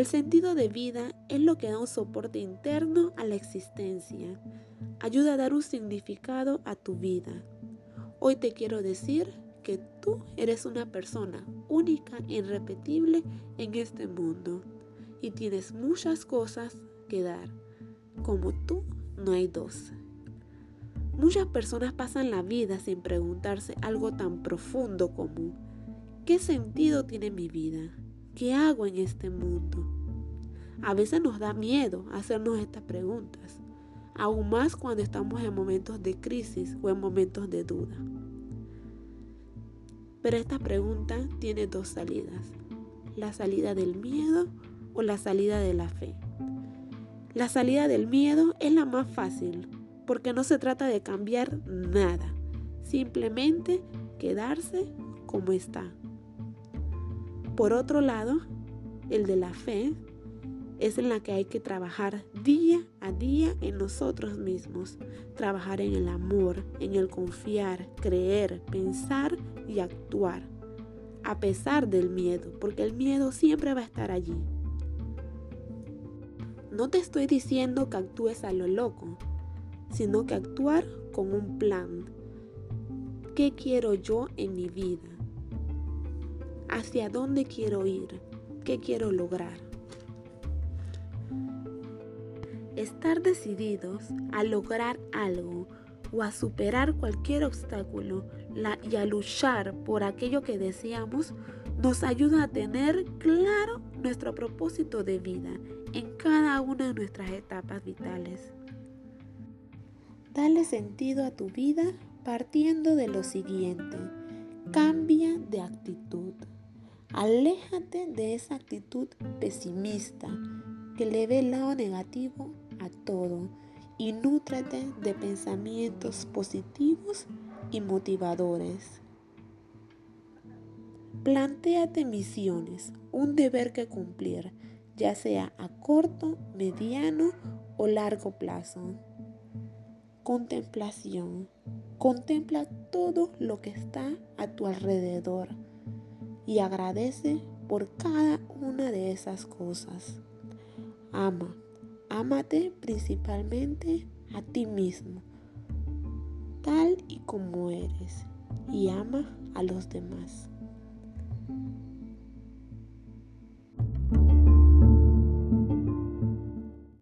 El sentido de vida es lo que da un soporte interno a la existencia. Ayuda a dar un significado a tu vida. Hoy te quiero decir que tú eres una persona única e irrepetible en este mundo y tienes muchas cosas que dar. Como tú, no hay dos. Muchas personas pasan la vida sin preguntarse algo tan profundo como ¿qué sentido tiene mi vida? ¿Qué hago en este mundo? A veces nos da miedo hacernos estas preguntas, aún más cuando estamos en momentos de crisis o en momentos de duda. Pero esta pregunta tiene dos salidas, la salida del miedo o la salida de la fe. La salida del miedo es la más fácil porque no se trata de cambiar nada, simplemente quedarse como está. Por otro lado, el de la fe es en la que hay que trabajar día a día en nosotros mismos, trabajar en el amor, en el confiar, creer, pensar y actuar, a pesar del miedo, porque el miedo siempre va a estar allí. No te estoy diciendo que actúes a lo loco, sino que actuar con un plan. ¿Qué quiero yo en mi vida? ¿Hacia dónde quiero ir? ¿Qué quiero lograr? Estar decididos a lograr algo o a superar cualquier obstáculo y a luchar por aquello que deseamos nos ayuda a tener claro nuestro propósito de vida en cada una de nuestras etapas vitales. Dale sentido a tu vida partiendo de lo siguiente. Cambia de actitud. Aléjate de esa actitud pesimista que le ve el lado negativo a todo y nútrate de pensamientos positivos y motivadores. Plantéate misiones, un deber que cumplir, ya sea a corto, mediano o largo plazo. Contemplación. Contempla todo lo que está a tu alrededor y agradece por cada una de esas cosas. Ama, ámate principalmente a ti mismo, tal y como eres, y ama a los demás.